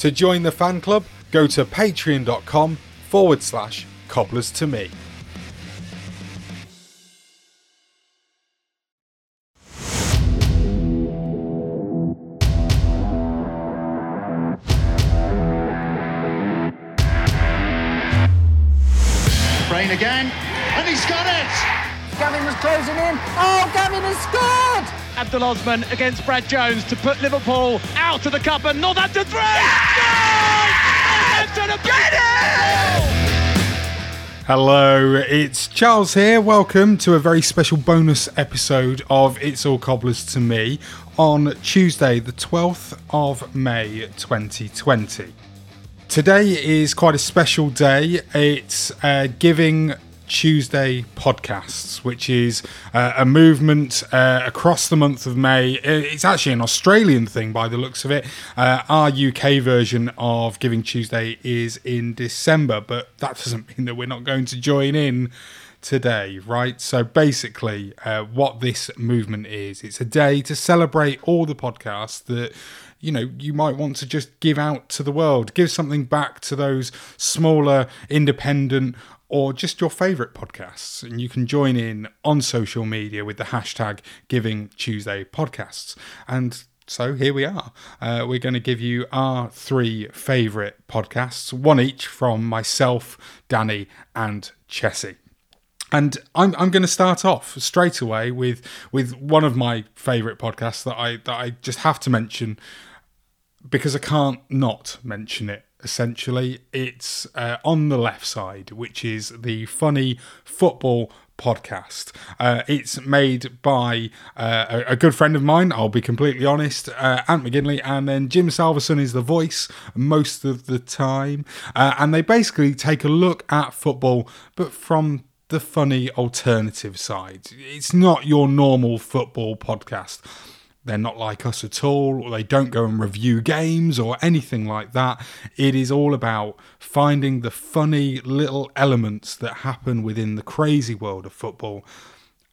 To join the fan club, go to patreon.com forward slash cobblers to me. Brain again, and he's got it! Gavin was closing in. Oh, Gavin has scored! Abdul Osman against Brad Jones to put Liverpool out of the cup and Northampton three. Northampton Get Hello, it's Charles here. Welcome to a very special bonus episode of It's All Cobblers to Me on Tuesday, the 12th of May 2020. Today is quite a special day. It's uh, Giving Tuesday podcasts, which is uh, a movement uh, across the month of May. It's actually an Australian thing by the looks of it. Uh, our UK version of Giving Tuesday is in December, but that doesn't mean that we're not going to join in today, right? So basically, uh, what this movement is, it's a day to celebrate all the podcasts that you know you might want to just give out to the world, give something back to those smaller, independent. Or just your favourite podcasts, and you can join in on social media with the hashtag Giving Tuesday Podcasts. And so here we are. Uh, we're going to give you our three favourite podcasts, one each from myself, Danny, and Chessie. And I'm I'm going to start off straight away with with one of my favourite podcasts that I that I just have to mention because I can't not mention it. Essentially, it's uh, on the left side, which is the funny football podcast. Uh, it's made by uh, a, a good friend of mine. I'll be completely honest, uh, Ant McGinley, and then Jim Salverson is the voice most of the time. Uh, and they basically take a look at football, but from the funny alternative side. It's not your normal football podcast. They're not like us at all, or they don't go and review games or anything like that. It is all about finding the funny little elements that happen within the crazy world of football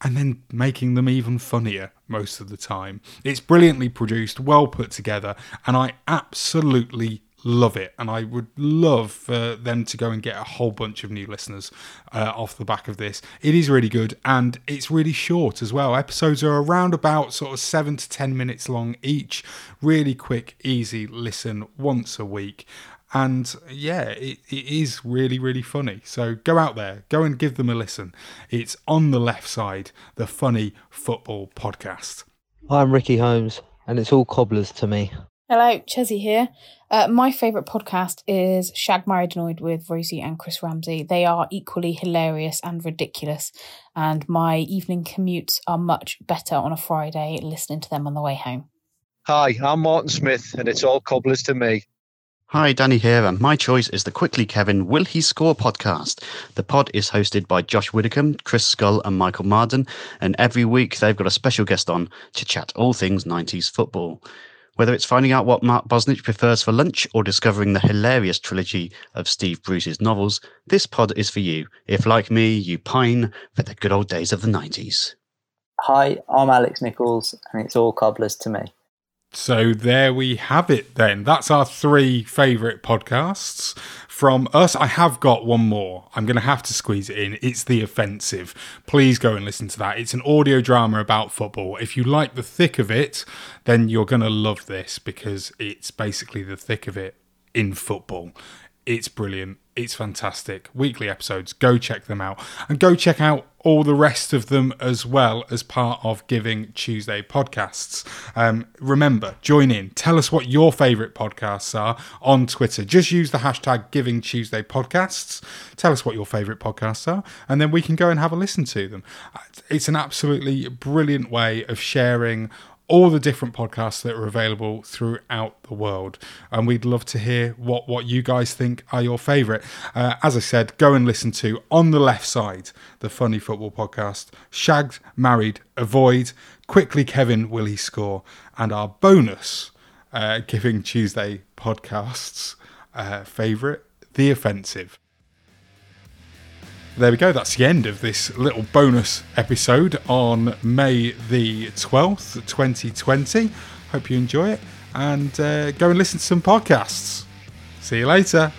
and then making them even funnier most of the time. It's brilliantly produced, well put together, and I absolutely love it. And I would love for them to go and get a whole bunch of new listeners uh, off the back of this. It is really good and it's really short as well. Episodes are around about sort of seven to 10 minutes long each. Really quick, easy listen once a week. And yeah, it, it is really, really funny. So go out there, go and give them a listen. It's on the left side, the funny football podcast. I'm Ricky Holmes, and it's all cobblers to me. Hello, Chessie here. Uh, my favourite podcast is Shagged Married Annoyed with Rosie and Chris Ramsey. They are equally hilarious and ridiculous, and my evening commutes are much better on a Friday listening to them on the way home. Hi, I'm Martin Smith, and it's all cobblers to me. Hi, Danny here, and my choice is the Quickly Kevin Will He Score podcast. The pod is hosted by Josh Widdicombe, Chris Scull, and Michael Marden, and every week they've got a special guest on to chat all things 90s football. Whether it's finding out what Mark Bosnich prefers for lunch or discovering the hilarious trilogy of Steve Bruce's novels, this pod is for you, if like me, you pine for the good old days of the 90s. Hi, I'm Alex Nichols, and it's all cobblers to me. So there we have it then. That's our three favourite podcasts from us. I have got one more. I'm going to have to squeeze it in. It's The Offensive. Please go and listen to that. It's an audio drama about football. If you like the thick of it, then you're going to love this because it's basically the thick of it in football. It's brilliant. It's fantastic. Weekly episodes. Go check them out. And go check out all the rest of them as well as part of Giving Tuesday podcasts. Um, remember, join in. Tell us what your favourite podcasts are on Twitter. Just use the hashtag Giving Tuesday podcasts. Tell us what your favourite podcasts are, and then we can go and have a listen to them. It's an absolutely brilliant way of sharing all the different podcasts that are available throughout the world. And we'd love to hear what, what you guys think are your favourite. Uh, as I said, go and listen to On the Left Side, the Funny Football podcast, Shagged, Married, Annoyed, Quickly Kevin, Will He Score, and our bonus uh, Giving Tuesday podcasts uh, favourite, The Offensive there we go. That's the end of this little bonus episode on May the 12th, 2020. Hope you enjoy it and uh, go and listen to some podcasts. See you later.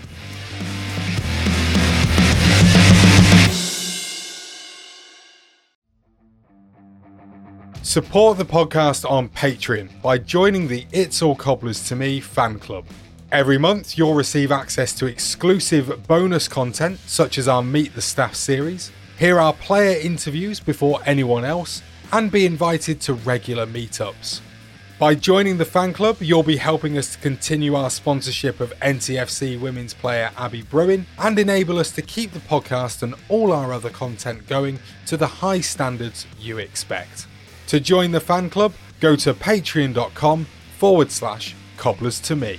Support the podcast on Patreon by joining the It's All Cobblers to Me fan club. Every month, you'll receive access to exclusive bonus content, such as our Meet the Staff series, hear our player interviews before anyone else, and be invited to regular meetups. By joining the fan club, you'll be helping us to continue our sponsorship of NTFC women's player Abby Bruin and enable us to keep the podcast and all our other content going to the high standards you expect. To join the fan club, go to patreon.com forward slash cobblers to me.